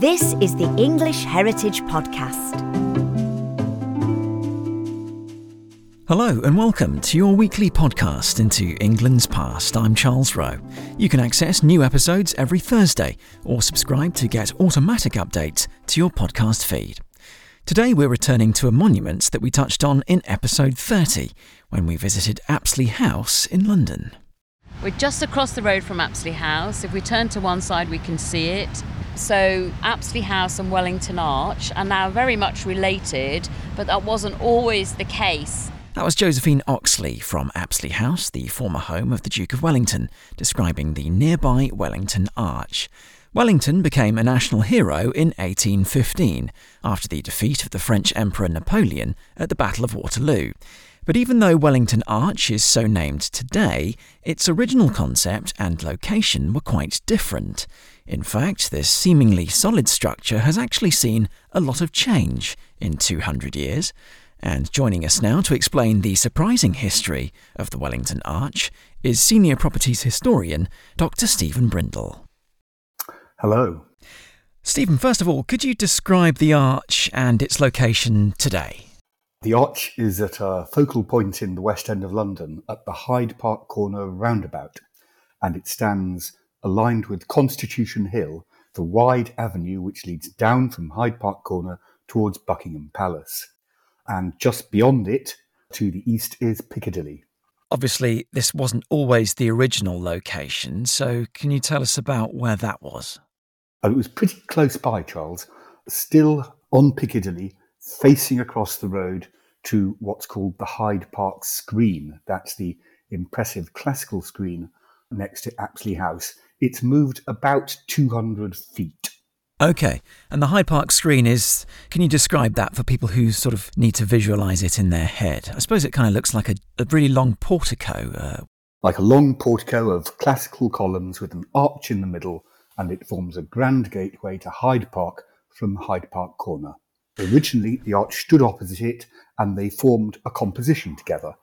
This is the English Heritage Podcast. Hello and welcome to your weekly podcast into England's past. I'm Charles Rowe. You can access new episodes every Thursday or subscribe to get automatic updates to your podcast feed. Today we're returning to a monument that we touched on in episode 30 when we visited Apsley House in London. We're just across the road from Apsley House. If we turn to one side, we can see it. So, Apsley House and Wellington Arch are now very much related, but that wasn't always the case. That was Josephine Oxley from Apsley House, the former home of the Duke of Wellington, describing the nearby Wellington Arch. Wellington became a national hero in 1815 after the defeat of the French Emperor Napoleon at the Battle of Waterloo. But even though Wellington Arch is so named today, its original concept and location were quite different. In fact, this seemingly solid structure has actually seen a lot of change in 200 years. And joining us now to explain the surprising history of the Wellington Arch is Senior Properties Historian Dr. Steven Brindle. Hello. Steven, first of all, could you describe the arch and its location today? The arch is at a focal point in the West End of London at the Hyde Park Corner roundabout, and it stands aligned with Constitution Hill, the wide avenue which leads down from Hyde Park Corner towards Buckingham Palace and just beyond it to the east is Piccadilly. Obviously, this wasn't always the original location, so can you tell us about where that was? It was pretty close by, Charles, still on Piccadilly, facing across the road to what's called the Hyde Park screen. That's the impressive classical screen next to Apsley House. It's moved about 200 feet. Okay, and the Hyde Park screen is. Can you describe that for people who sort of need to visualise it in their head? I suppose it kind of looks like a, a really long portico. Uh... Like a long portico of classical columns with an arch in the middle, and it forms a grand gateway to Hyde Park from Hyde Park Corner. Originally, the arch stood opposite it, and they formed a composition together.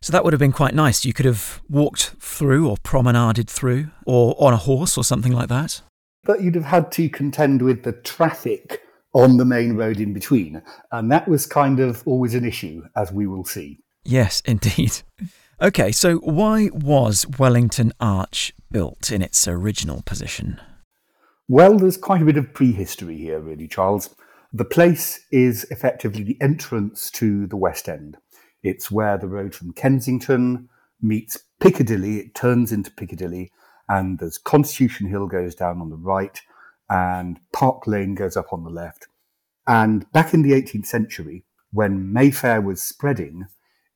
So that would have been quite nice. You could have walked through or promenaded through, or on a horse or something like that but you'd have had to contend with the traffic on the main road in between. And that was kind of always an issue, as we will see. Yes, indeed. Okay, so why was Wellington Arch built in its original position? Well, there's quite a bit of prehistory here, really, Charles. The place is effectively the entrance to the West End. It's where the road from Kensington meets Piccadilly, it turns into Piccadilly, and there's Constitution Hill goes down on the right, and Park Lane goes up on the left. And back in the 18th century, when Mayfair was spreading,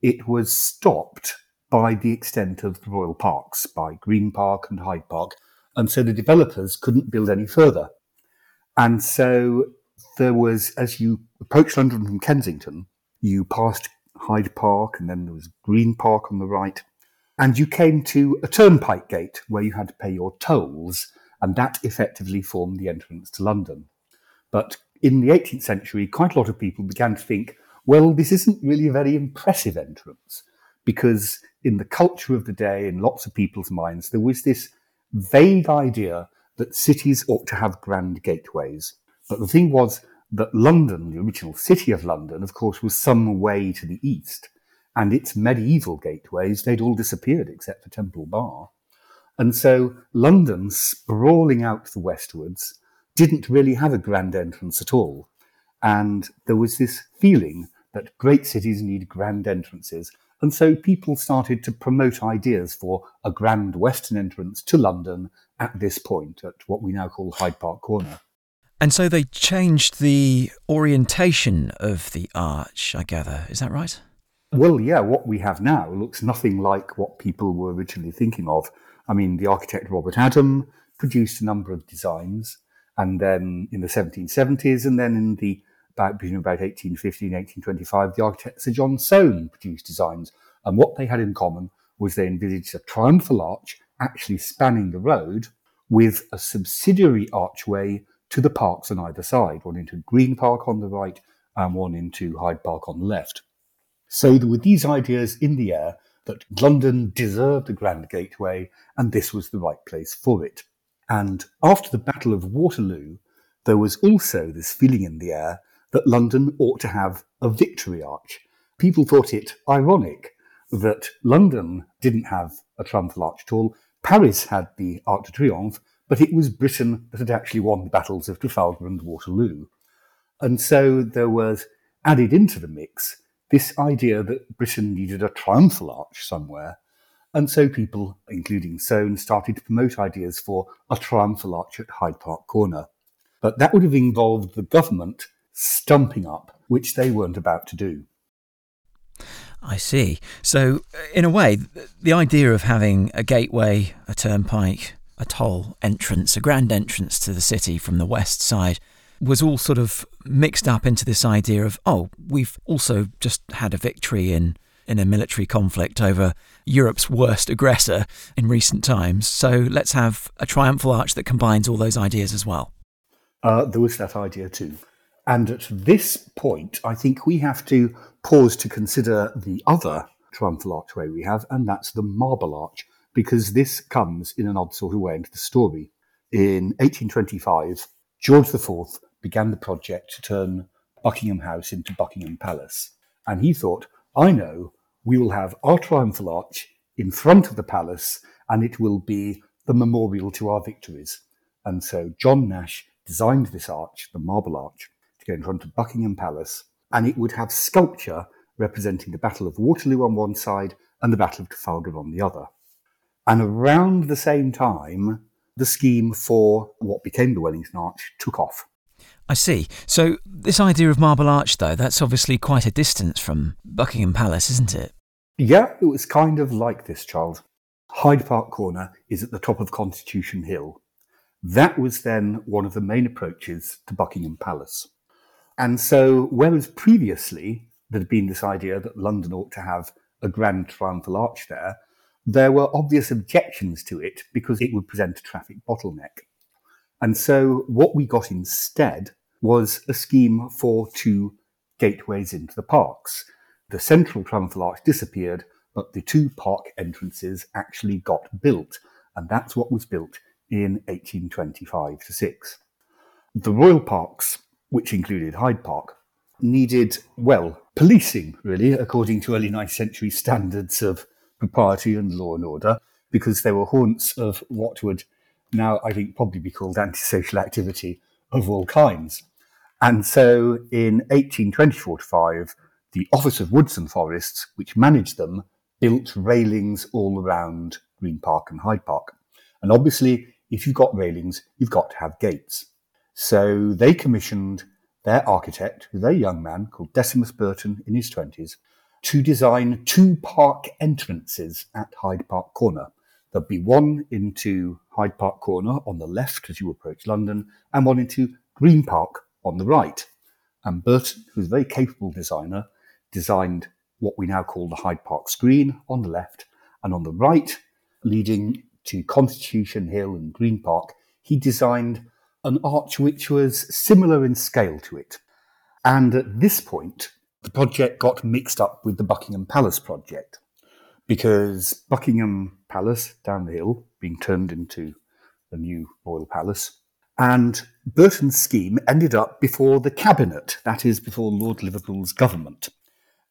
it was stopped by the extent of the royal parks, by Green Park and Hyde Park. And so the developers couldn't build any further. And so there was, as you approached London from Kensington, you passed Hyde Park and then there was Green Park on the right and you came to a turnpike gate where you had to pay your tolls, and that effectively formed the entrance to London. But in the 18th century, quite a lot of people began to think, well, this isn't really a very impressive entrance, because in the culture of the day, in lots of people's minds, there was this vague idea that cities ought to have grand gateways. But the thing was that London, the original city of London, of course, was some way to the east and its medieval gateways, they'd all disappeared except for Temple Bar. And so London, sprawling out the westwards, didn't really have a grand entrance at all. And there was this feeling that great cities need grand entrances. And so people started to promote ideas for a grand western entrance to London at this point, at what we now call Hyde Park Corner. And so they changed the orientation of the arch, I gather. Is that right? Well, yeah, what we have now looks nothing like what people were originally thinking of. I mean, the architect Robert Adam produced a number of designs, and then in the 1770s, and then in the about between about 1815 and 1825, the architect Sir John Soane produced designs. And what they had in common was they envisaged a triumphal arch actually spanning the road with a subsidiary archway to the parks on either side, one into Green Park on the right and one into Hyde Park on the left. So with these ideas in the air, that London deserved a grand gateway and this was the right place for it. And after the Battle of Waterloo, there was also this feeling in the air that London ought to have a victory arch. People thought it ironic that London didn't have a triumphal arch at all. Paris had the Arc de Triomphe, but it was Britain that had actually won the battles of Trafalgar and Waterloo. And so there was added into the mix this idea that Britain needed a triumphal arch somewhere. And so people, including Soane, started to promote ideas for a triumphal arch at Hyde Park Corner. But that would have involved the government stumping up, which they weren't about to do. I see. So, uh, in a way, the idea of having a gateway, a turnpike, a toll entrance, a grand entrance to the city from the west side was all sort of mixed up into this idea of, oh, we've also just had a victory in, in a military conflict over Europe's worst aggressor in recent times. So let's have a triumphal arch that combines all those ideas as well. Uh, there was that idea too. And at this point, I think we have to pause to consider the other triumphal archway we have, and that's the Marble Arch, because this comes in an odd sort of way into the story. In 1825, George IV began the project to turn Buckingham House into Buckingham Palace. And he thought, I know, we will have our triumphal arch in front of the palace, and it will be the memorial to our victories. And so John Nash designed this arch, the Marble Arch, to go in front of Buckingham Palace, and it would have sculpture representing the Battle of Waterloo on one side and the Battle of Trafalgar on the other. And around the same time, the scheme for what became the Wellington Arch took off. I see. So, this idea of Marble Arch, though, that's obviously quite a distance from Buckingham Palace, isn't it? Yeah, it was kind of like this, Charles. Hyde Park Corner is at the top of Constitution Hill. That was then one of the main approaches to Buckingham Palace. And so, whereas previously there had been this idea that London ought to have a grand triumphal arch there, there were obvious objections to it because it would present a traffic bottleneck. And so, what we got instead was a scheme for two gateways into the parks. The central triumphal arch disappeared, but the two park entrances actually got built, and that's what was built in 1825 to 6. The royal parks, which included Hyde Park, needed, well, policing, really, according to early 9th century standards of propriety and law and order, because they were haunts of what would now, I think, probably be called antisocial activity of all kinds. And so in 1824 to 5, the Office of Woods and Forests, which managed them, built railings all around Green Park and Hyde Park. And obviously, if you've got railings, you've got to have gates. So they commissioned their architect, a young man called Decimus Burton in his 20s, to design two park entrances at Hyde Park Corner. There'll be one into Hyde Park Corner on the left as you approach London, and one into Green Park on the right. And Burton, who's a very capable designer, designed what we now call the Hyde Park screen on the left, and on the right, leading to Constitution Hill and Green Park, he designed an arch which was similar in scale to it. And at this point, the project got mixed up with the Buckingham Palace project because Buckingham Palace down the hill being turned into the new royal palace. And Burton's scheme ended up before the cabinet, that is, before Lord Liverpool's government.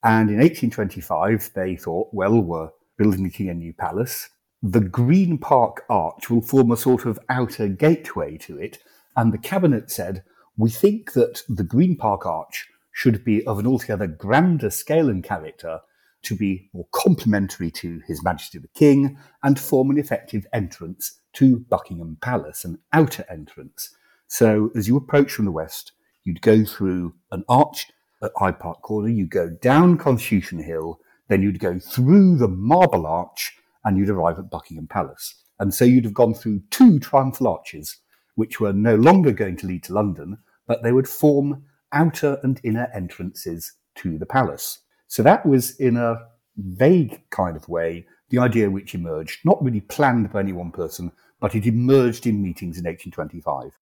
And in 1825, they thought, well, we're building the king a new palace. The Green Park Arch will form a sort of outer gateway to it. And the cabinet said, we think that the Green Park Arch should be of an altogether grander scale and character to be more complementary to His Majesty the King and form an effective entrance to Buckingham Palace, an outer entrance. So as you approach from the west, you'd go through an arch at Hyde Park Corner, you go down Constitution Hill, then you'd go through the Marble Arch and you'd arrive at Buckingham Palace. And so you'd have gone through two triumphal arches, which were no longer going to lead to London, but they would form outer and inner entrances to the palace. So that was in a vague kind of way the idea which emerged, not really planned by any one person, but it emerged in meetings in 1825.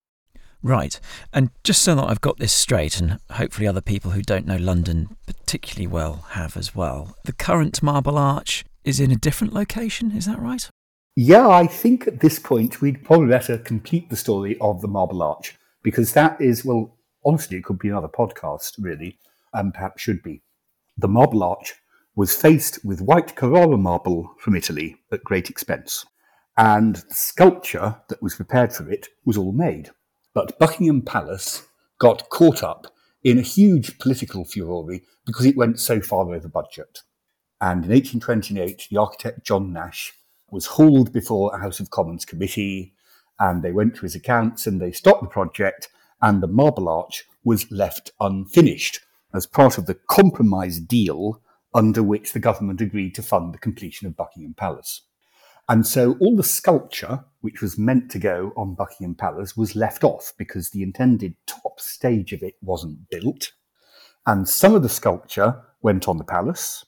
Right. And just so that I've got this straight, and hopefully other people who don't know London particularly well have as well, the current Marble Arch is in a different location. Is that right? Yeah, I think at this point we'd probably better complete the story of the Marble Arch because that is, well, honestly, it could be another podcast, really, and perhaps should be. The Marble Arch was faced with white Carrara marble from Italy at great expense, and the sculpture that was prepared for it was all made. But Buckingham Palace got caught up in a huge political furore because it went so far over budget. And in 1828, the architect John Nash was hauled before a House of Commons committee, and they went to his accounts and they stopped the project, and the Marble Arch was left unfinished as part of the compromise deal under which the government agreed to fund the completion of Buckingham Palace. And so all the sculpture, which was meant to go on Buckingham Palace, was left off because the intended top stage of it wasn't built. And some of the sculpture went on the palace,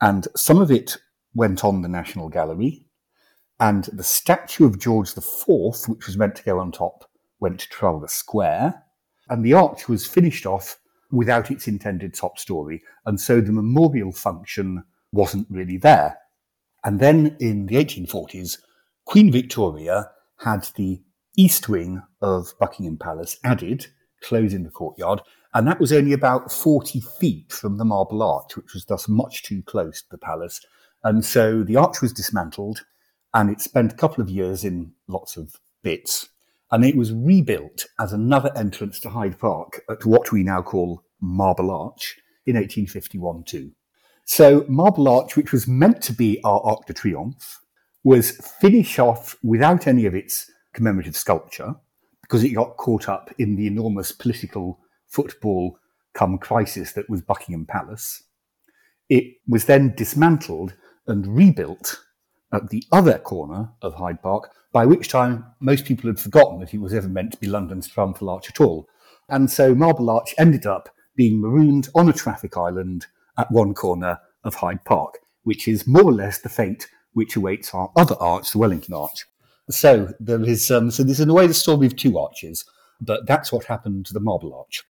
and some of it went on the National Gallery, and the statue of George IV, which was meant to go on top, went to Trafalgar Square, and the arch was finished off without its intended top story, and so the memorial function wasn't really there. And then in the 1840s, Queen Victoria had the east wing of Buckingham Palace added, closing the courtyard, and that was only about 40 feet from the Marble Arch, which was thus much too close to the palace. And so the arch was dismantled, and it spent a couple of years in lots of bits. And it was rebuilt as another entrance to Hyde Park at what we now call Marble Arch in 1851 too. So Marble Arch, which was meant to be our Arc de Triomphe, was finished off without any of its commemorative sculpture because it got caught up in the enormous political football come crisis that was Buckingham Palace. It was then dismantled and rebuilt at the other corner of Hyde Park, by which time most people had forgotten that it was ever meant to be London's triumphal arch at all. And so Marble Arch ended up being marooned on a traffic island at one corner of Hyde Park, which is more or less the fate which awaits our other arch, the Wellington Arch. So there is, um, so there's in a way the story of two arches, but that's what happened to the Marble Arch.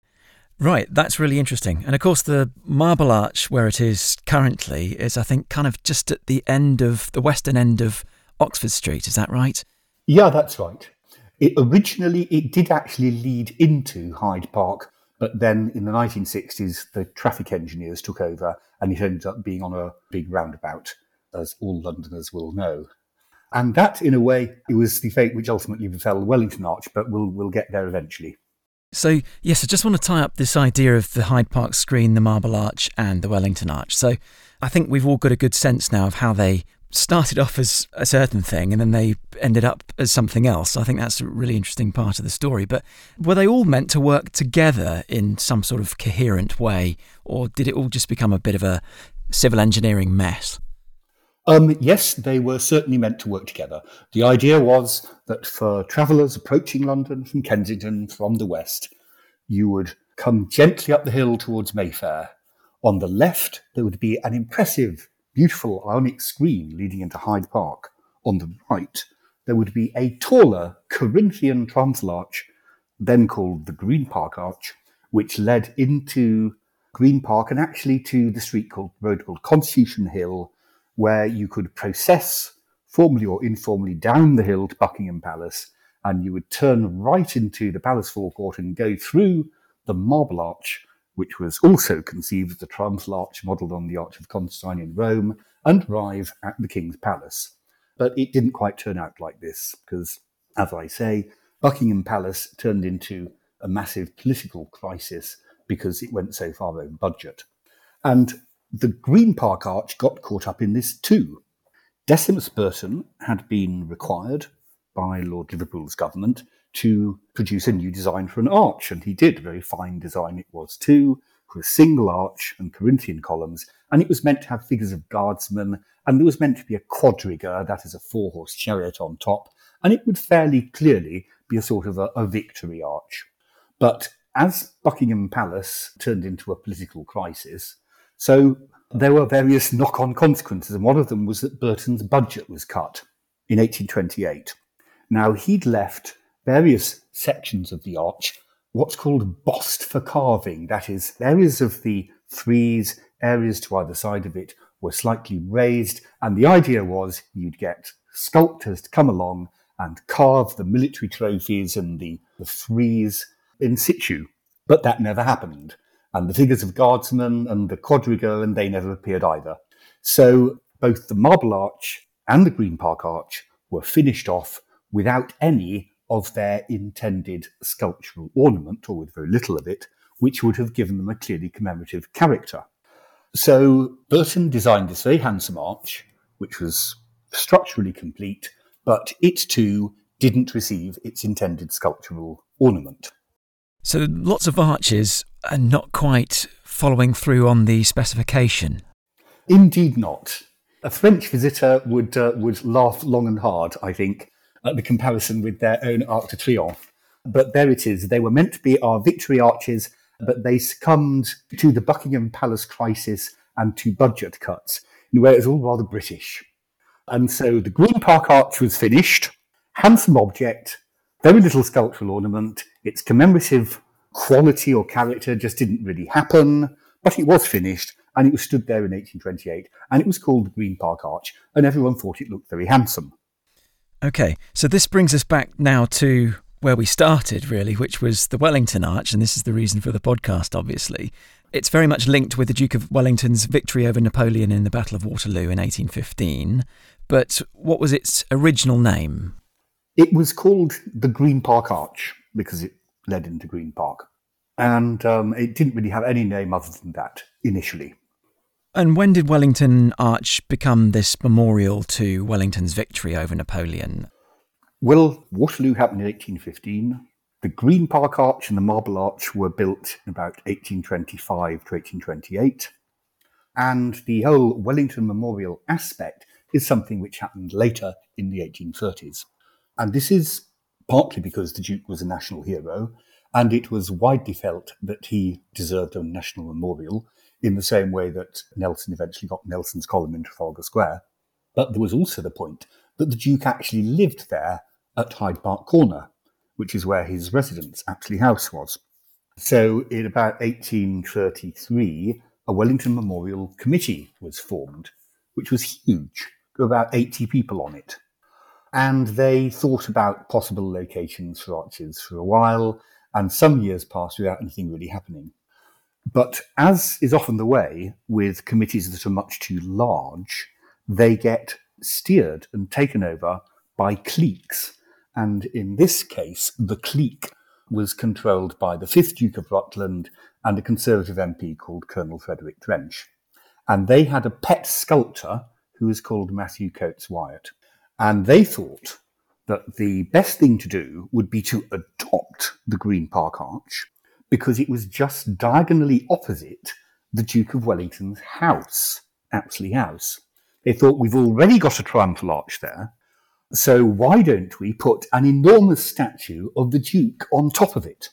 Right, that's really interesting. And of course, the Marble Arch, where it is currently, is I think kind of just at the end of the western end of Oxford Street. Is that right? Yeah, that's right. It originally it did actually lead into Hyde Park but then in the 1960s, the traffic engineers took over and it ended up being on a big roundabout, as all Londoners will know. And that, in a way, it was the fate which ultimately befell Wellington Arch, but we'll, we'll get there eventually. So, yes, I just want to tie up this idea of the Hyde Park screen, the Marble Arch, and the Wellington Arch. So, I think we've all got a good sense now of how they started off as a certain thing and then they ended up as something else. I think that's a really interesting part of the story. But were they all meant to work together in some sort of coherent way, or did it all just become a bit of a civil engineering mess? Um, yes, they were certainly meant to work together. The idea was that for travellers approaching London from Kensington from the west, you would come gently up the hill towards Mayfair. On the left, there would be an impressive beautiful ionic screen leading into Hyde Park. On the right, there would be a taller Corinthian triumphal arch, then called the Green Park Arch, which led into Green Park and actually to the street called road called Constitution Hill, where you could process formally or informally down the hill to Buckingham Palace, and you would turn right into the palace forecourt and go through the Marble Arch which was also conceived as a triumphal arch modelled on the Arch of Constantine in Rome, and arrive at the King's Palace. But it didn't quite turn out like this, because, as I say, Buckingham Palace turned into a massive political crisis because it went so far over budget. And the Green Park Arch got caught up in this too. Decimus Burton had been required by Lord Liverpool's government to produce a new design for an arch, and he did. A very fine design it was too, for a single arch and Corinthian columns, and it was meant to have figures of guardsmen, and there was meant to be a quadriga, that is a four-horse chariot on top, and it would fairly clearly be a sort of a, a victory arch. But as Buckingham Palace turned into a political crisis, so there were various knock-on consequences, and one of them was that Burton's budget was cut in 1828. Now he'd left various sections of the arch what's called bossed for carving. That is, areas of the frieze, areas to either side of it were slightly raised, and the idea was you'd get sculptors to come along and carve the military trophies and the, the frieze in situ. But that never happened. And the figures of guardsmen and the quadriga, and they never appeared either. So both the Marble Arch and the Green Park Arch were finished off without any of their intended sculptural ornament, or with very little of it, which would have given them a clearly commemorative character. So Burton designed this very handsome arch, which was structurally complete, but it too didn't receive its intended sculptural ornament. So lots of arches are not quite following through on the specification. Indeed not. A French visitor would uh, would laugh long and hard, I think, at the comparison with their own Arc de Triomphe. But there it is. They were meant to be our victory arches, but they succumbed to the Buckingham Palace crisis and to budget cuts in a way it was all rather British. And so the Green Park Arch was finished, handsome object, very little sculptural ornament. Its commemorative quality or character just didn't really happen, but it was finished and it was stood there in 1828 and it was called the Green Park Arch and everyone thought it looked very handsome. Okay, so this brings us back now to where we started, really, which was the Wellington Arch, and this is the reason for the podcast, obviously. It's very much linked with the Duke of Wellington's victory over Napoleon in the Battle of Waterloo in 1815. But what was its original name? It was called the Green Park Arch because it led into Green Park. And um, it didn't really have any name other than that initially. And when did Wellington Arch become this memorial to Wellington's victory over Napoleon? Well, Waterloo happened in 1815. The Green Park Arch and the Marble Arch were built in about 1825 to 1828. And the whole Wellington Memorial aspect is something which happened later in the 1830s. And this is partly because the Duke was a national hero, and it was widely felt that he deserved a national memorial in the same way that Nelson eventually got Nelson's column in Trafalgar Square. But there was also the point that the Duke actually lived there at Hyde Park Corner, which is where his residence, Apsley House, was. So in about 1833, a Wellington Memorial Committee was formed, which was huge. Were about 80 people on it. And they thought about possible locations for arches for a while, and some years passed without anything really happening. But as is often the way with committees that are much too large, they get steered and taken over by cliques. And in this case, the clique was controlled by the fifth Duke of Rutland and a Conservative MP called Colonel Frederick Trench. And they had a pet sculptor who was called Matthew Cotes Wyatt. And they thought that the best thing to do would be to adopt the Green Park Arch because it was just diagonally opposite the Duke of Wellington's house, Apsley House. They thought we've already got a triumphal arch there, so why don't we put an enormous statue of the Duke on top of it?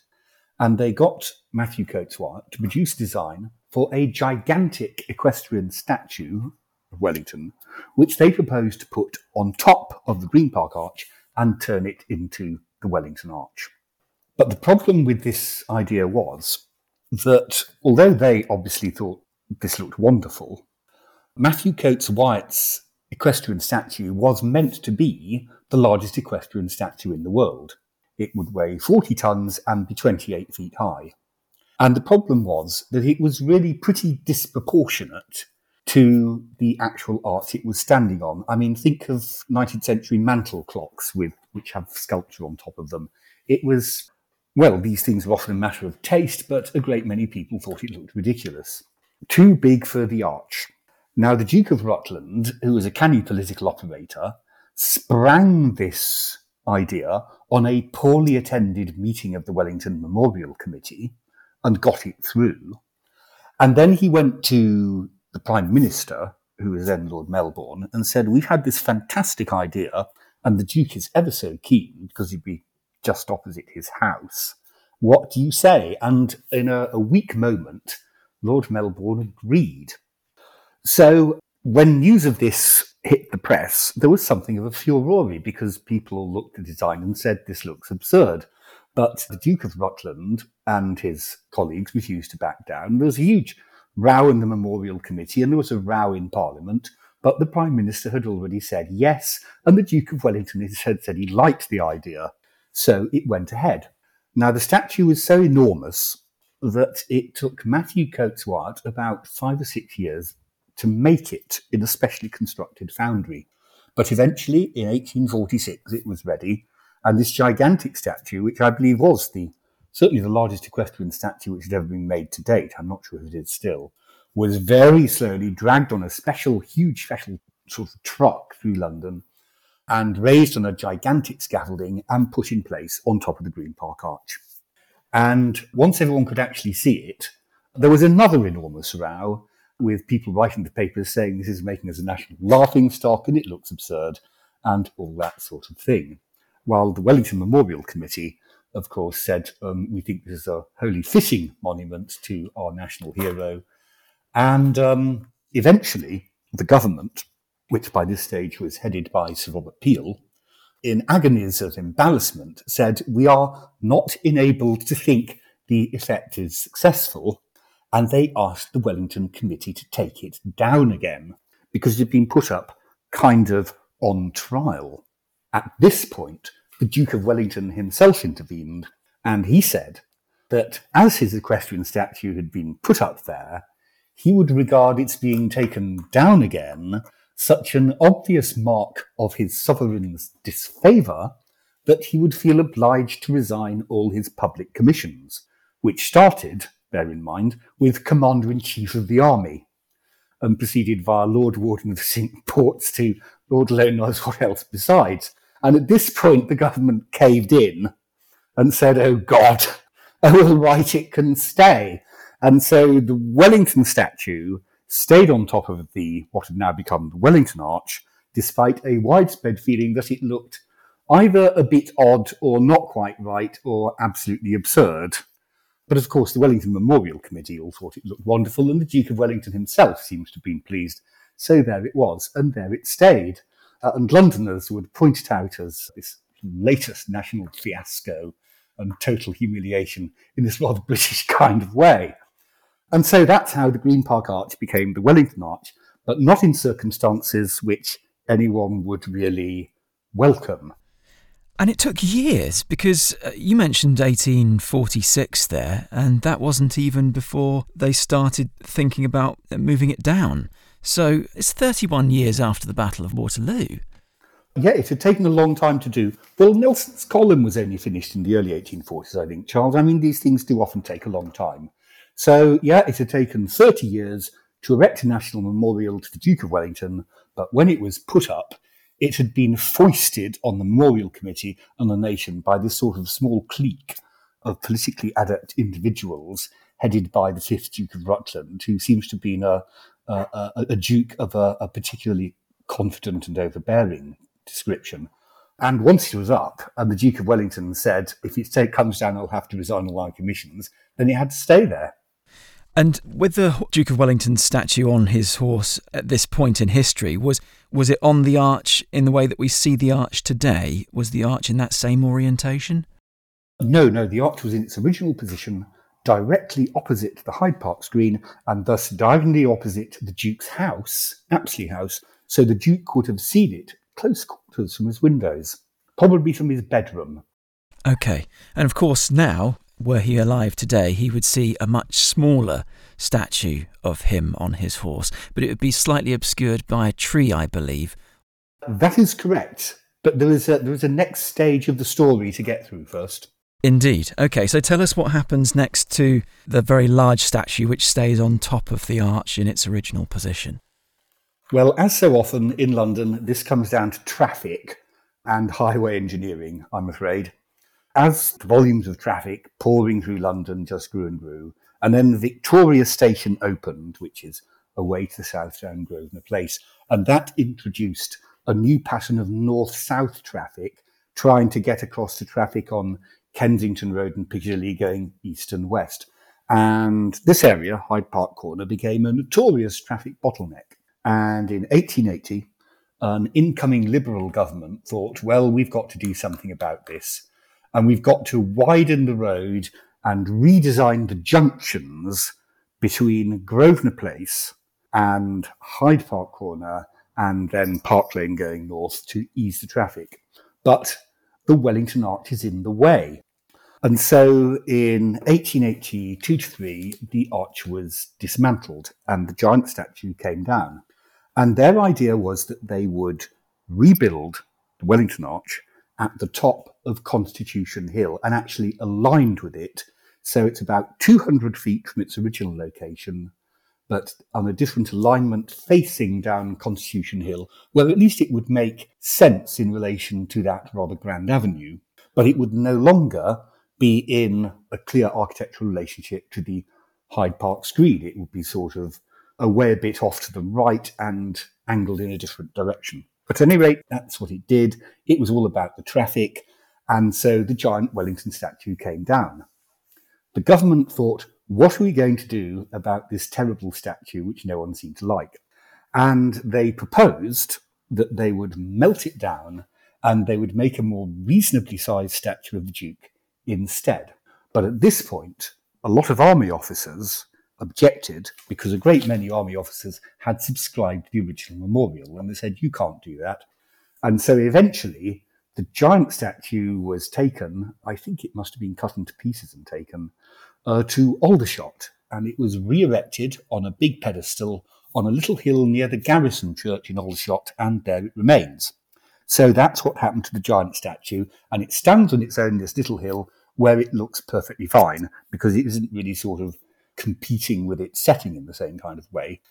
And they got Matthew Cotes Wyatt to produce design for a gigantic equestrian statue Wellington, which they proposed to put on top of the Green Park Arch and turn it into the Wellington Arch. But the problem with this idea was that although they obviously thought this looked wonderful, Matthew Cotes Wyatt's equestrian statue was meant to be the largest equestrian statue in the world. It would weigh 40 tons and be 28 feet high. And the problem was that it was really pretty disproportionate to the actual art it was standing on. I mean, think of 19th century mantel clocks with which have sculpture on top of them. It was well, these things were often a matter of taste, but a great many people thought it looked ridiculous. Too big for the arch. Now, the Duke of Rutland, who was a canny political operator, sprang this idea on a poorly attended meeting of the Wellington Memorial Committee and got it through. And then he went to the Prime Minister, who was then Lord Melbourne, and said, We've had this fantastic idea, and the Duke is ever so keen because he'd be just opposite his house. What do you say? And in a, a weak moment, Lord Melbourne agreed. So when news of this hit the press, there was something of a furore because people looked at the design and said, this looks absurd. But the Duke of Rutland and his colleagues refused to back down. There was a huge row in the Memorial Committee and there was a row in Parliament, but the Prime Minister had already said yes, and the Duke of Wellington had said he liked the idea, so it went ahead. Now, the statue was so enormous that it took Matthew Cotes Wyatt about five or six years to make it in a specially constructed foundry. But eventually, in 1846, it was ready, and this gigantic statue, which I believe was the certainly the largest equestrian statue which had ever been made to date, I'm not sure if it is still, was very slowly dragged on a special, huge, special sort of truck through London and raised on a gigantic scaffolding and put in place on top of the Green Park Arch. And once everyone could actually see it, there was another enormous row with people writing the papers saying this is making us a national laughing stock and it looks absurd and all that sort of thing. While the Wellington Memorial Committee, of course, said um, we think this is a wholly fitting monument to our national hero. And um, eventually, the government, which by this stage was headed by Sir Robert Peel, in agonies of embarrassment, said, We are not enabled to think the effect is successful. And they asked the Wellington Committee to take it down again because it had been put up kind of on trial. At this point, the Duke of Wellington himself intervened, and he said that as his equestrian statue had been put up there, he would regard its being taken down again such an obvious mark of his sovereign's disfavour that he would feel obliged to resign all his public commissions, which started, bear in mind, with Commander in Chief of the Army, and proceeded via Lord Warden of Cinque Ports to Lord alone knows what else besides. And at this point, the government caved in and said, oh God, oh, all right, it can stay. And so the Wellington statue stayed on top of the what had now become the Wellington Arch, despite a widespread feeling that it looked either a bit odd or not quite right or absolutely absurd. But of course, the Wellington Memorial Committee all thought it looked wonderful, and the Duke of Wellington himself seems to have been pleased. So there it was, and there it stayed. Uh, and Londoners would point it out as this latest national fiasco and total humiliation in this rather British kind of way. And so that's how the Green Park Arch became the Wellington Arch, but not in circumstances which anyone would really welcome. And it took years because uh, you mentioned 1846 there, and that wasn't even before they started thinking about moving it down. So it's 31 years after the Battle of Waterloo. Yeah, it had taken a long time to do. Well, Nelson's column was only finished in the early 1840s, I think, Charles. I mean, these things do often take a long time. So, yeah, it had taken 30 years to erect a national memorial to the Duke of Wellington, but when it was put up, it had been foisted on the Memorial Committee and the nation by this sort of small clique of politically adept individuals headed by the fifth Duke of Rutland, who seems to have been a, a, a, a duke of a, a particularly confident and overbearing description. And once it was up, and the Duke of Wellington said, if it comes down, I'll have to resign all my commissions, then he had to stay there. And with the Duke of Wellington's statue on his horse at this point in history, was was it on the arch in the way that we see the arch today? Was the arch in that same orientation? No, no, the arch was in its original position directly opposite the Hyde Park screen and thus diagonally opposite the Duke's house, Apsley House, so the Duke could have seen it close quarters from his windows, probably from his bedroom. Okay, and of course now were he alive today, he would see a much smaller statue of him on his horse, but it would be slightly obscured by a tree, I believe. That is correct. But there is a, there is a next stage of the story to get through first. Indeed. Okay, so tell us what happens next to the very large statue which stays on top of the arch in its original position. Well, as so often in London, this comes down to traffic and highway engineering, I'm afraid as the volumes of traffic pouring through London just grew and grew, and then Victoria Station opened, which is away to the south down Grosvenor Place, and that introduced a new pattern of north south traffic trying to get across to traffic on Kensington Road and Piccadilly going east and west. And this area, Hyde Park Corner, became a notorious traffic bottleneck. And in 1880, an incoming Liberal government thought, well, we've got to do something about this and we've got to widen the road and redesign the junctions between Grosvenor Place and Hyde Park Corner and then Park Lane going north to ease the traffic. But the Wellington Arch is in the way. And so in 1882 3, the arch was dismantled and the giant statue came down. And their idea was that they would rebuild the Wellington Arch at the top of Constitution Hill and actually aligned with it. So it's about 200 feet from its original location, but on a different alignment facing down Constitution Hill, where at least it would make sense in relation to that rather grand avenue. But it would no longer be in a clear architectural relationship to the Hyde Park screen. It would be sort of away a bit off to the right and angled in a different direction. But at any rate, that's what it did. It was all about the traffic. And so the giant Wellington statue came down. The government thought, what are we going to do about this terrible statue which no one seemed to like? And they proposed that they would melt it down and they would make a more reasonably sized statue of the Duke instead. But at this point, a lot of army officers objected because a great many army officers had subscribed to the original memorial and they said, you can't do that. And so eventually, the giant statue was taken, I think it must have been cut into pieces and taken, uh, to Aldershot. And it was re erected on a big pedestal on a little hill near the garrison church in Aldershot, and there it remains. So that's what happened to the giant statue, and it stands on its own, this little hill, where it looks perfectly fine because it isn't really sort of competing with its setting in the same kind of way.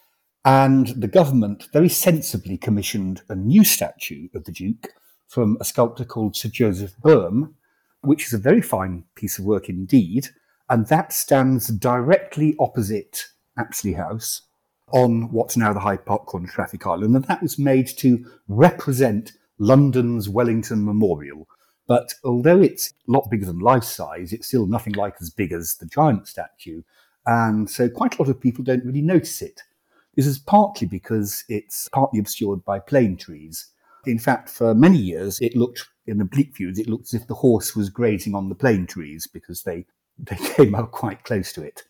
And the government very sensibly commissioned a new statue of the Duke from a sculptor called Sir Joseph Boehm, which is a very fine piece of work indeed. And that stands directly opposite Apsley House on what's now the Hyde Park Corner Traffic Island. And that was made to represent London's Wellington Memorial. But although it's a lot bigger than life size, it's still nothing like as big as the giant statue. And so quite a lot of people don't really notice it. This is partly because it's partly obscured by plane trees. In fact, for many years, it looked, in oblique views, it looked as if the horse was grazing on the plane trees because they, they came up quite close to it.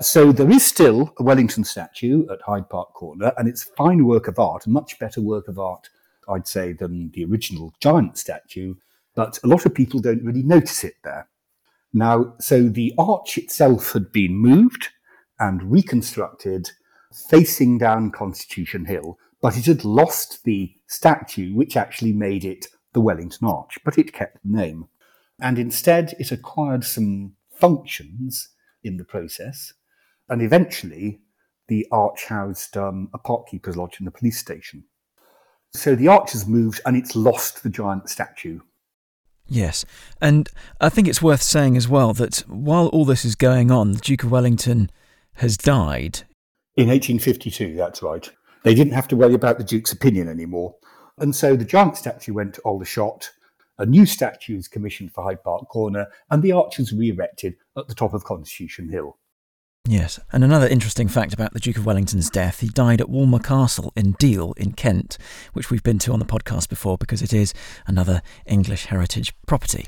So there is still a Wellington statue at Hyde Park Corner, and it's fine work of art, a much better work of art, I'd say, than the original giant statue, but a lot of people don't really notice it there. Now, so the arch itself had been moved and reconstructed facing down Constitution Hill, but it had lost the statue which actually made it the Wellington Arch, but it kept the name. And instead, it acquired some functions in the process, and eventually, the arch housed um, a parkkeeper's lodge and a police station. So the arch has moved and it's lost the giant statue. Yes, and I think it's worth saying as well that while all this is going on, the Duke of Wellington has died. In 1852, that's right. They didn't have to worry about the Duke's opinion anymore. And so the giant statue went to Aldershot, a new statue is commissioned for Hyde Park Corner, and the arch was re erected at the top of Constitution Hill. Yes, and another interesting fact about the Duke of Wellington's death, he died at Walmer Castle in Deal in Kent, which we've been to on the podcast before because it is another English heritage property.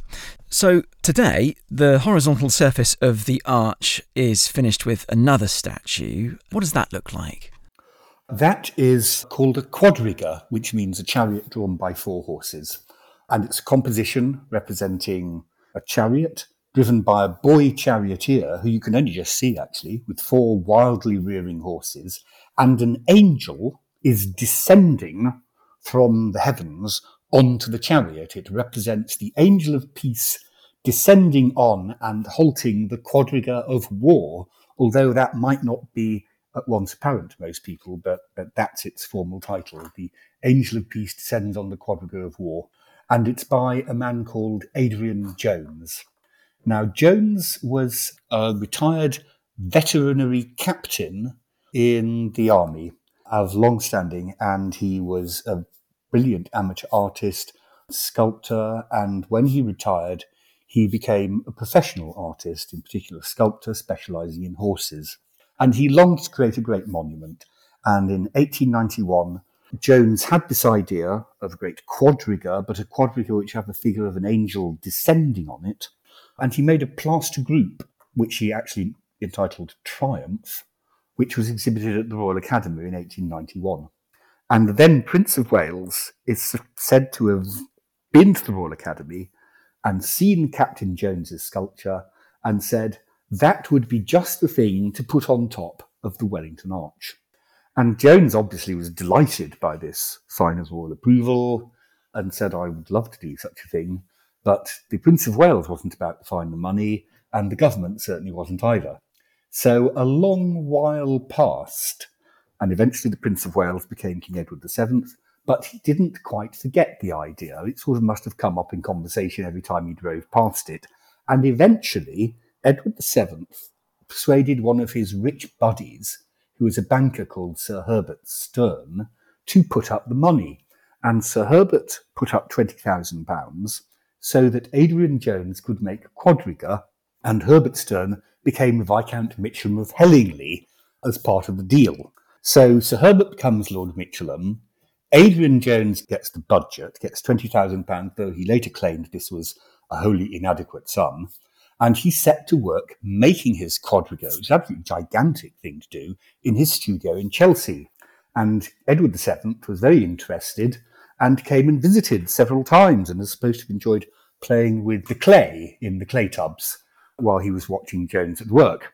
So today, the horizontal surface of the arch is finished with another statue. What does that look like? That is called a quadriga, which means a chariot drawn by four horses. And it's a composition representing a chariot driven by a boy charioteer who you can only just see actually, with four wildly rearing horses, and an angel is descending from the heavens onto the chariot. It represents the angel of peace descending on and halting the quadriga of war, although that might not be at once apparent to most people, but, but that's its formal title. The angel of peace descends on the quadriga of war. And it's by a man called Adrian Jones. Now, Jones was a retired veterinary captain in the army of long standing, and he was a brilliant amateur artist, sculptor, and when he retired, he became a professional artist, in particular sculptor specializing in horses. And he longed to create a great monument. And in 1891, Jones had this idea of a great quadriga, but a quadriga which had the figure of an angel descending on it and he made a plaster group, which he actually entitled Triumph, which was exhibited at the Royal Academy in 1891. And the then Prince of Wales is said to have been to the Royal Academy and seen Captain Jones's sculpture and said that would be just the thing to put on top of the Wellington Arch. And Jones obviously was delighted by this sign of royal approval and said, I would love to do such a thing. But the Prince of Wales wasn't about to find the money, and the government certainly wasn't either. So a long while passed, and eventually the Prince of Wales became King Edward VII, but he didn't quite forget the idea. It sort of must have come up in conversation every time he drove past it. And eventually, Edward VII persuaded one of his rich buddies, who was a banker called Sir Herbert Stern, to put up the money. And Sir Herbert put up £20,000 so that Adrian Jones could make quadriga, and Herbert Stern became Viscount Michelham of Hellingly as part of the deal. So Sir Herbert becomes Lord Michelham. Adrian Jones gets the budget, gets £20,000, though he later claimed this was a wholly inadequate sum and he set to work making his quadriga, which is an absolutely gigantic thing to do, in his studio in Chelsea. And Edward VII was very interested and came and visited several times and is supposed to have enjoyed playing with the clay in the clay tubs while he was watching Jones at work.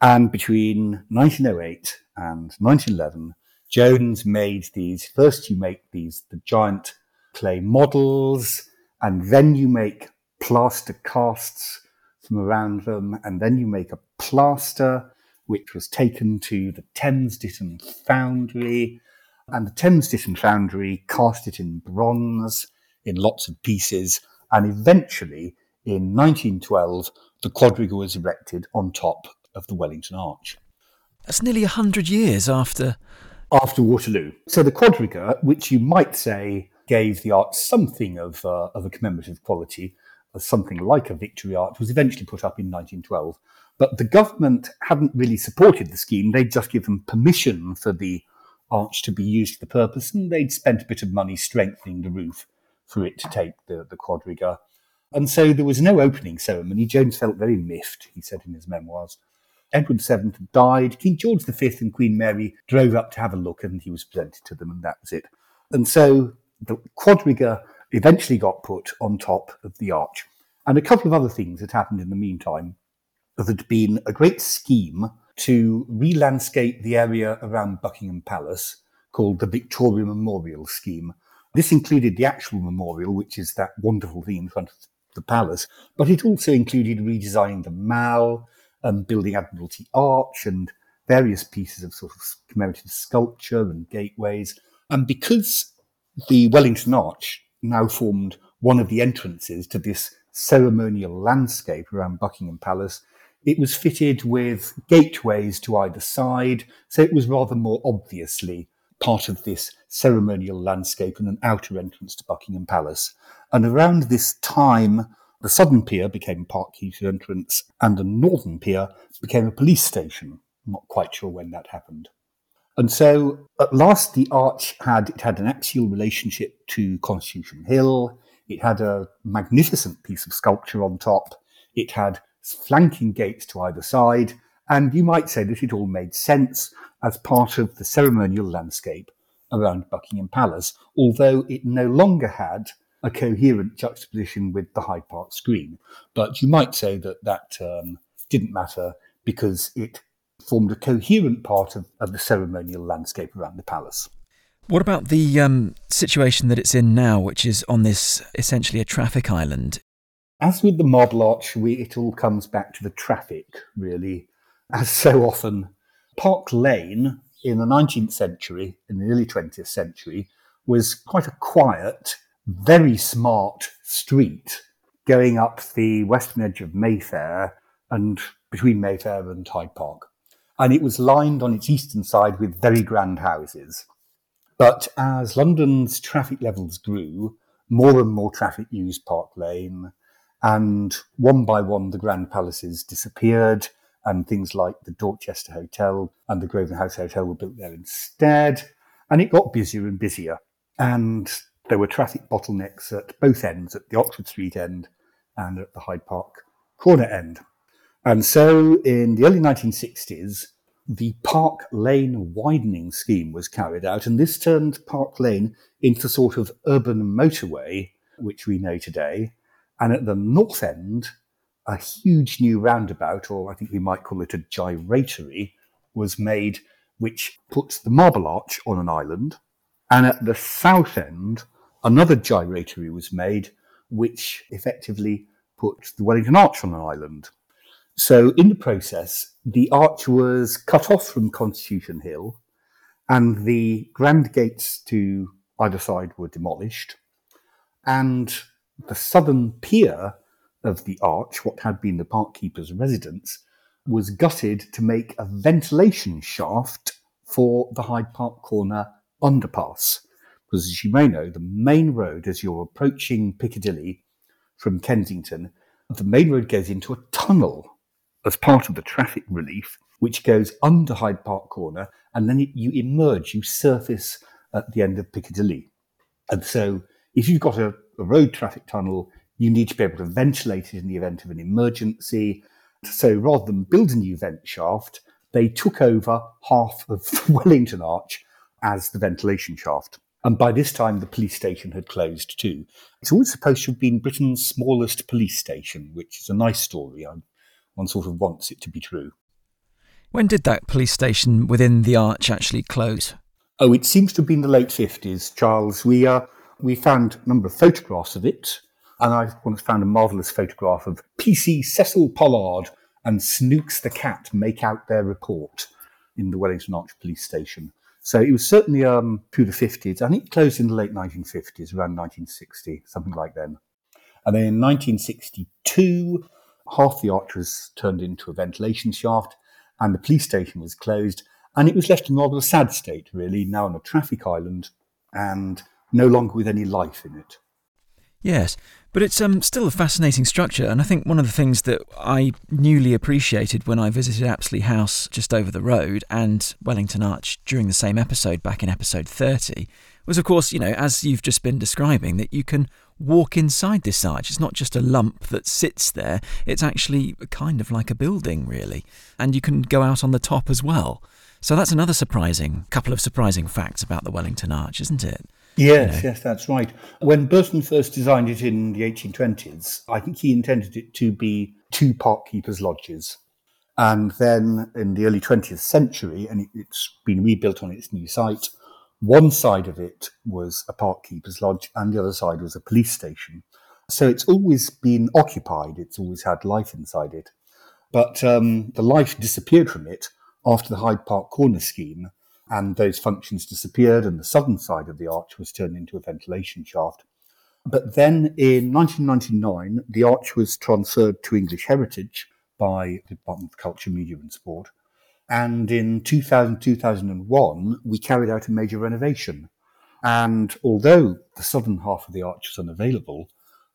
And between 1908 and 1911, Jones made these. First, you make these the giant clay models, and then you make plaster casts from around them, and then you make a plaster, which was taken to the Thames Ditton Foundry, and the Thames Ditton Foundry cast it in bronze in lots of pieces, and eventually, in 1912, the quadriga was erected on top of the Wellington Arch. That's nearly a hundred years after after Waterloo. So the quadriga, which you might say gave the arch something of, uh, of a commemorative quality, something like a victory arch was eventually put up in 1912. But the government hadn't really supported the scheme. They'd just given permission for the arch to be used for the purpose, and they'd spent a bit of money strengthening the roof for it to take the, the quadriga. And so there was no opening ceremony. Jones felt very miffed, he said in his memoirs. Edward VII died. King George V and Queen Mary drove up to have a look, and he was presented to them, and that was it. And so the quadriga eventually got put on top of the arch. And a couple of other things had happened in the meantime. There had been a great scheme to re-landscape the area around Buckingham Palace called the Victoria Memorial Scheme. This included the actual memorial, which is that wonderful thing in front of the palace, but it also included redesigning the Mall, and building Admiralty Arch, and various pieces of sort of commemorative sculpture and gateways. And because the Wellington Arch now formed one of the entrances to this ceremonial landscape around Buckingham Palace. It was fitted with gateways to either side, so it was rather more obviously part of this ceremonial landscape and an outer entrance to Buckingham Palace. And around this time, the southern pier became Park Parkheater entrance, and the northern pier became a police station. I'm not quite sure when that happened. And so at last the arch had it had an axial relationship to Constitution Hill. It had a magnificent piece of sculpture on top. It had flanking gates to either side. And you might say that it all made sense as part of the ceremonial landscape around Buckingham Palace, although it no longer had a coherent juxtaposition with the Hyde Park screen. But you might say that that um, didn't matter because it formed a coherent part of, of the ceremonial landscape around the palace. What about the um, situation that it's in now, which is on this essentially a traffic island? As with the Marble Arch, we, it all comes back to the traffic, really. As so often, Park Lane in the 19th century, in the early 20th century, was quite a quiet, very smart street going up the western edge of Mayfair and between Mayfair and Hyde Park and it was lined on its eastern side with very grand houses. But as London's traffic levels grew, more and more traffic used Park Lane, and one by one the grand palaces disappeared, and things like the Dorchester Hotel and the Grosvenor House Hotel were built there instead, and it got busier and busier. And there were traffic bottlenecks at both ends, at the Oxford Street end and at the Hyde Park corner end. And so in the early 1960s, the Park Lane widening scheme was carried out, and this turned Park Lane into sort of urban motorway, which we know today. And at the north end, a huge new roundabout, or I think we might call it a gyratory, was made, which puts the Marble Arch on an island. And at the south end, another gyratory was made, which effectively put the Wellington Arch on an island. So, in the process, the arch was cut off from Constitution Hill, and the grand gates to either side were demolished, and the southern pier of the arch, what had been the park keeper's residence, was gutted to make a ventilation shaft for the Hyde Park Corner underpass. Because as you may know, the main road, as you're approaching Piccadilly from Kensington, the main road goes into a tunnel as part of the traffic relief, which goes under Hyde Park Corner, and then you emerge, you surface at the end of Piccadilly. And so, if you've got a, a road traffic tunnel, you need to be able to ventilate it in the event of an emergency. So, rather than build a new vent shaft, they took over half of Wellington Arch as the ventilation shaft. And by this time, the police station had closed too. It's always supposed to have been Britain's smallest police station, which is a nice story. One sort of wants it to be true. When did that police station within the arch actually close? Oh, it seems to have been the late 50s, Charles. We, uh, we found a number of photographs of it, and I once found a marvellous photograph of PC Cecil Pollard and Snooks the cat make out their report in the Wellington Arch police station. So it was certainly um, through the 50s. I think it closed in the late 1950s, around 1960, something like then. And then in 1962, half the arch was turned into a ventilation shaft, and the police station was closed, and it was left in rather a sad state, really, now on a traffic island and no longer with any life in it. Yes, but it's um, still a fascinating structure, and I think one of the things that I newly appreciated when I visited Apsley House just over the road and Wellington Arch during the same episode back in episode 30 was, of course, you know, as you've just been describing, that you can walk inside this arch. It's not just a lump that sits there, it's actually kind of like a building, really. And you can go out on the top as well. So that's another surprising couple of surprising facts about the Wellington Arch, isn't it? Yes, you know? yes, that's right. When Burton first designed it in the 1820s, I think he intended it to be two park keepers' lodges. And then in the early 20th century, and it's been rebuilt on its new site, one side of it was a park keeper's lodge, and the other side was a police station. So it's always been occupied, it's always had life inside it. But um, the life disappeared from it after the Hyde Park Corner scheme, and those functions disappeared, and the southern side of the arch was turned into a ventilation shaft. But then in 1999, the arch was transferred to English Heritage by the Department of Culture, Media and Sport. And in 2000, 2001, we carried out a major renovation. And although the southern half of the arch was unavailable,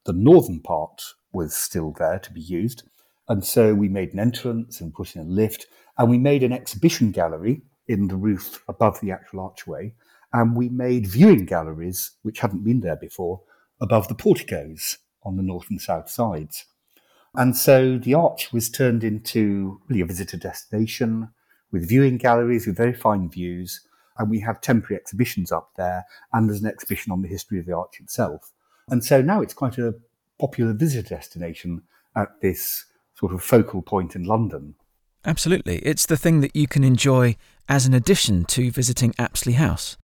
the northern part was still there to be used. And so we made an entrance and put in a lift, and we made an exhibition gallery in the roof above the actual archway. And we made viewing galleries, which hadn't been there before, above the porticos on the north and south sides. And so the arch was turned into really a visitor destination with viewing galleries with very fine views. And we have temporary exhibitions up there, and there's an exhibition on the history of the arch itself. And so now it's quite a popular visitor destination at this sort of focal point in London. Absolutely. It's the thing that you can enjoy as an addition to visiting Apsley House.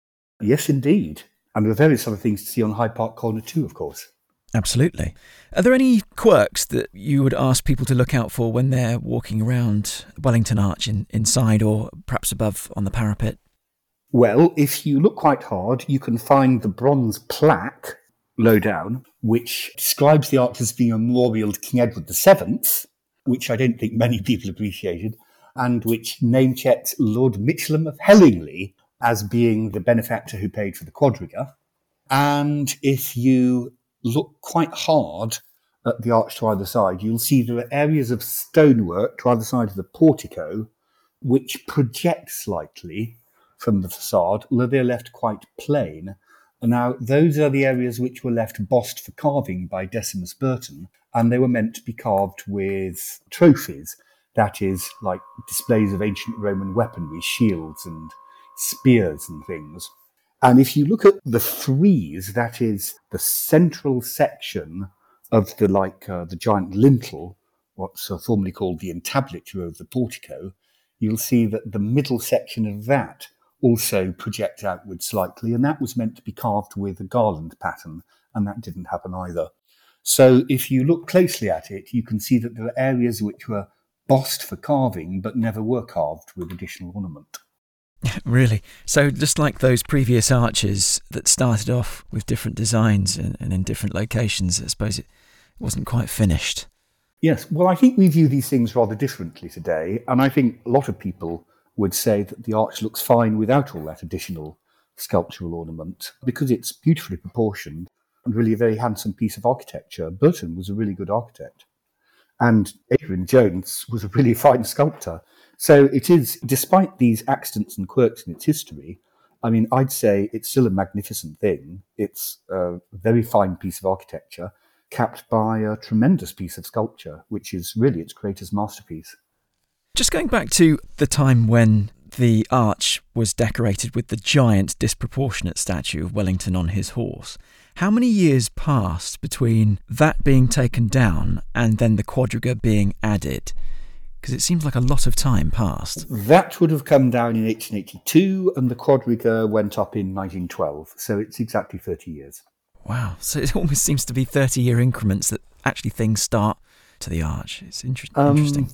Yes, indeed. And there are various other things to see on Hyde Park Corner too, of course. Absolutely. Are there any quirks that you would ask people to look out for when they're walking around Wellington Arch in, inside or perhaps above on the parapet? Well, if you look quite hard, you can find the bronze plaque low down, which describes the arch as being a memorial to King Edward VII, which I don't think many people appreciated, and which name checked Lord Michelham of Hellingly as being the benefactor who paid for the quadriga. And if you look quite hard at the arch to either side, you'll see there are areas of stonework to either side of the portico which project slightly from the facade, although they're left quite plain. Now, those are the areas which were left bossed for carving by Decimus Burton, and they were meant to be carved with trophies. that is like displays of ancient Roman weaponry, shields and spears and things. And if you look at the frieze, that is the central section of the like uh, the giant lintel, what's uh, formerly called the entablature of the portico, you'll see that the middle section of that also project outward slightly, and that was meant to be carved with a garland pattern, and that didn't happen either. So if you look closely at it, you can see that there are areas which were bossed for carving but never were carved with additional ornament. really? So just like those previous arches that started off with different designs and, and in different locations, I suppose it wasn't quite finished. Yes, well, I think we view these things rather differently today, and I think a lot of people would say that the arch looks fine without all that additional sculptural ornament because it's beautifully proportioned and really a very handsome piece of architecture. Burton was a really good architect. And Adrian Jones was a really fine sculptor. So it is, despite these accidents and quirks in its history, I mean, I'd say it's still a magnificent thing. It's a very fine piece of architecture, capped by a tremendous piece of sculpture, which is really its creator's masterpiece. Just going back to the time when the arch was decorated with the giant, disproportionate statue of Wellington on his horse. How many years passed between that being taken down and then the quadriga being added? Because it seems like a lot of time passed. That would have come down in 1882, and the quadriga went up in 1912. So it's exactly 30 years. Wow. So it almost seems to be 30 year increments that actually things start to the arch. It's inter- um, interesting.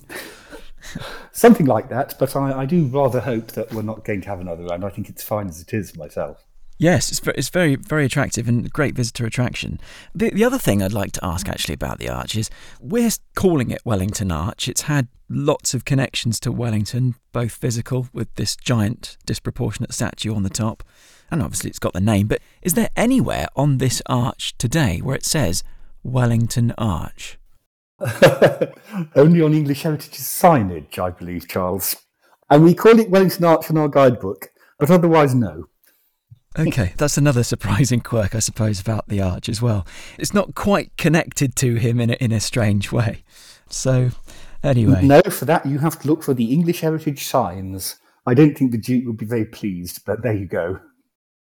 Something like that, but I, I, do rather hope that we're not going to have another round. I think it's fine as it is myself. Yes, it's, it's very, very attractive and great visitor attraction. The, the other thing I'd like to ask actually about the arch is we're calling it Wellington Arch. It's had lots of connections to Wellington, both physical with this giant, disproportionate statue on the top, and obviously it's got the name. But is there anywhere on this arch today where it says Wellington Arch? Only on English Heritage signage, I believe, Charles. And we call it Wellington Arch in our guidebook, but otherwise, no. Okay, that's another surprising quirk, I suppose, about the arch as well. It's not quite connected to him in a, in a strange way. So, anyway. No, for that, you have to look for the English Heritage signs. I don't think the Duke would be very pleased, but there you go.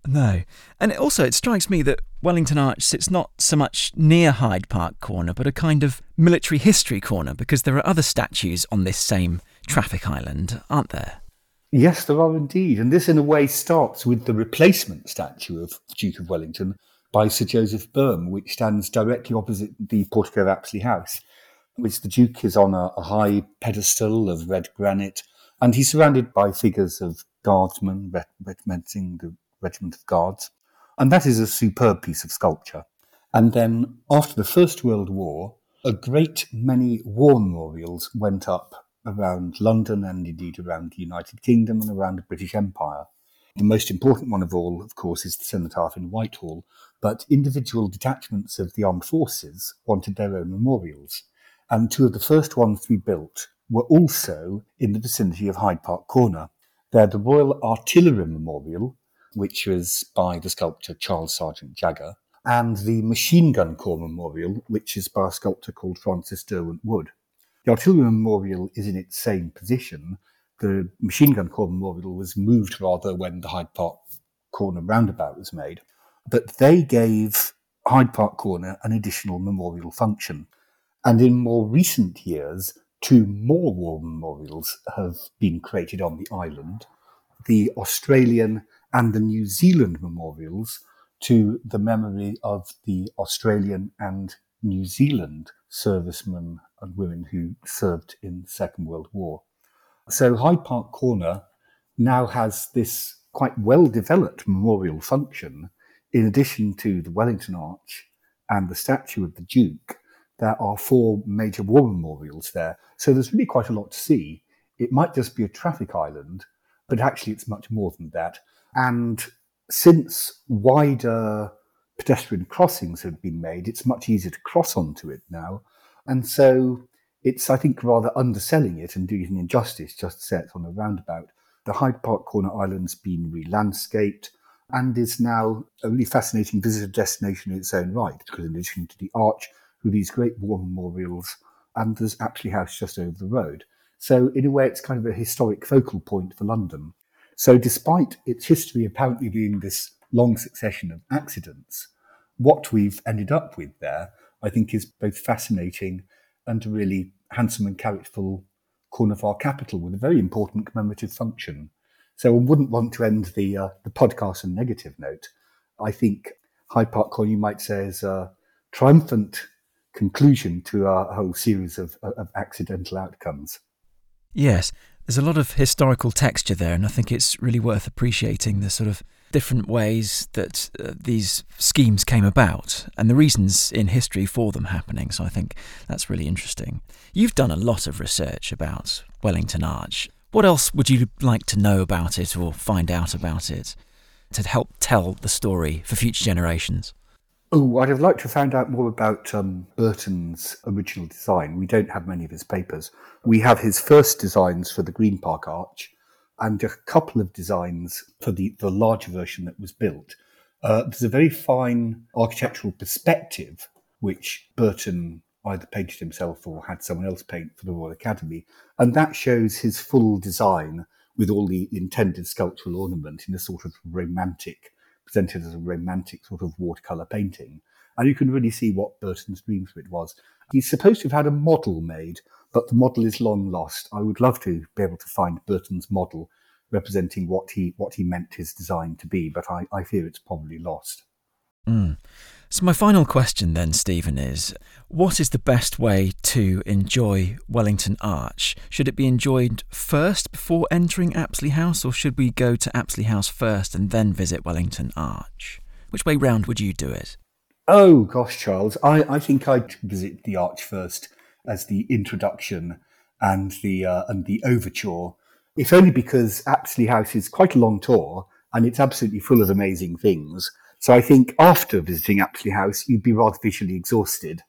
No. And also, it strikes me that Wellington Arch sits not so much near Hyde Park Corner, but a kind of military history corner, because there are other statues on this same traffic island, aren't there? Yes, there are indeed. And this, in a way, starts with the replacement statue of Duke of Wellington by Sir Joseph Boehm, which stands directly opposite the portico of Apsley House, which the Duke is on a, a high pedestal of red granite, and he's surrounded by figures of guardsmen representing the Regiment of Guards. And that is a superb piece of sculpture. And then after the First World War, a great many war memorials went up around London and indeed around the United Kingdom and around the British Empire. The most important one of all, of course, is the Cenotaph in Whitehall, but individual detachments of the armed forces wanted their own memorials. And two of the first ones to be built were also in the vicinity of Hyde Park Corner. They're the Royal Artillery Memorial, which was by the sculptor Charles Sargent Jagger, and the Machine Gun Corps Memorial, which is by a sculptor called Francis Derwent Wood. The Artillery Memorial is in its same position. The Machine Gun Corps Memorial was moved rather when the Hyde Park Corner roundabout was made, but they gave Hyde Park Corner an additional memorial function. And in more recent years, two more war memorials have been created on the island the Australian and the New Zealand memorials to the memory of the Australian and New Zealand servicemen and women who served in the Second World War. So Hyde Park Corner now has this quite well developed memorial function. In addition to the Wellington Arch and the statue of the Duke, there are four major war memorials there. So there's really quite a lot to see. It might just be a traffic island, but actually it's much more than that. And since wider pedestrian crossings have been made, it's much easier to cross onto it now. And so it's, I think, rather underselling it and doing it an injustice just to say it's on a roundabout. The Hyde Park Corner Island's been re-landscaped and is now a really fascinating visitor destination in its own right, because in addition to the arch, with these great war memorials, and there's Apsley House just over the road. So, in a way, it's kind of a historic focal point for London. So, despite its history apparently being this long succession of accidents, what we've ended up with there, I think, is both fascinating and a really handsome and characterful corner of our capital with a very important commemorative function. So, one wouldn't want to end the uh, the podcast on a negative note. I think Hyde Park Corner, you might say, is a triumphant conclusion to our whole series of, of accidental outcomes. Yes, there's a lot of historical texture there, and I think it's really worth appreciating the sort of different ways that uh, these schemes came about and the reasons in history for them happening. So I think that's really interesting. You've done a lot of research about Wellington Arch. What else would you like to know about it or find out about it to help tell the story for future generations? Oh, I'd have liked to find out more about um, Burton's original design. We don't have many of his papers. We have his first designs for the Green Park Arch and a couple of designs for the, the larger version that was built. Uh, there's a very fine architectural perspective which Burton either painted himself or had someone else paint for the Royal Academy, and that shows his full design with all the intended sculptural ornament in a sort of romantic presented as a romantic sort of watercolour painting. And you can really see what Burton's dream for it was. He's supposed to have had a model made, but the model is long lost. I would love to be able to find Burton's model representing what he what he meant his design to be, but I, I fear it's probably lost. Mm. So, my final question then, Steven, is what is the best way to enjoy Wellington Arch? Should it be enjoyed first before entering Apsley House, or should we go to Apsley House first and then visit Wellington Arch? Which way round would you do it? Oh, gosh, Charles, I, I think I'd visit the Arch first as the introduction and the, uh, and the overture. If only because Apsley House is quite a long tour and it's absolutely full of amazing things. So I think after visiting Apsley House, you'd be rather visually exhausted.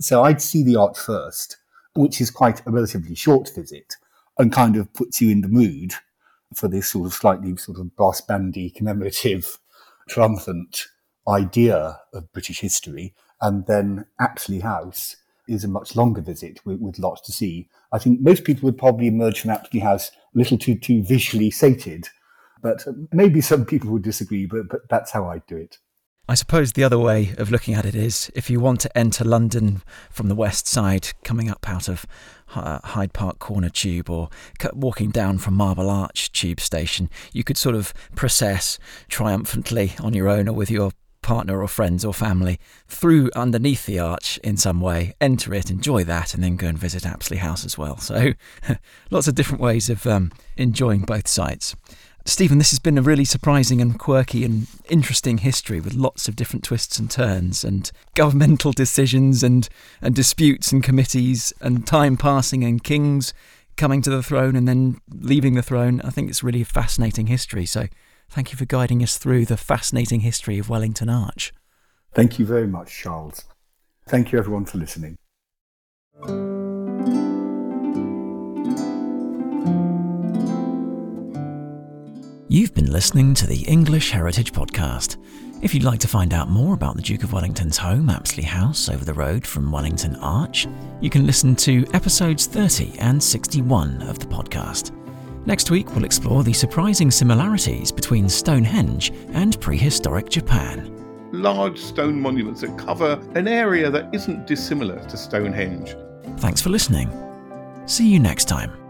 So I'd see the art first, which is quite a relatively short visit and kind of puts you in the mood for this sort of slightly sort of brass bandy commemorative, triumphant idea of British history. And then Apsley House is a much longer visit with, with, lots to see. I think most people would probably emerge from Apsley House a little too too visually sated but maybe some people would disagree, but, but that's how I do it. I suppose the other way of looking at it is if you want to enter London from the west side, coming up out of Hyde Park Corner Tube or walking down from Marble Arch Tube Station, you could sort of process triumphantly on your own or with your partner or friends or family through underneath the arch in some way, enter it, enjoy that, and then go and visit Apsley House as well. So, lots of different ways of um, enjoying both sites. Steven, this has been a really surprising and quirky and interesting history with lots of different twists and turns and governmental decisions and, and disputes and committees and time passing and kings coming to the throne and then leaving the throne. I think it's really a fascinating history. So thank you for guiding us through the fascinating history of Wellington Arch. Thank you very much, Charles. Thank you, everyone, for listening. You've been listening to the English Heritage Podcast. If you'd like to find out more about the Duke of Wellington's home, Apsley House, over the road from Wellington Arch, you can listen to episodes 30 and 61 of the podcast. Next week, we'll explore the surprising similarities between Stonehenge and prehistoric Japan. Large stone monuments that cover an area that isn't dissimilar to Stonehenge. Thanks for listening. See you next time.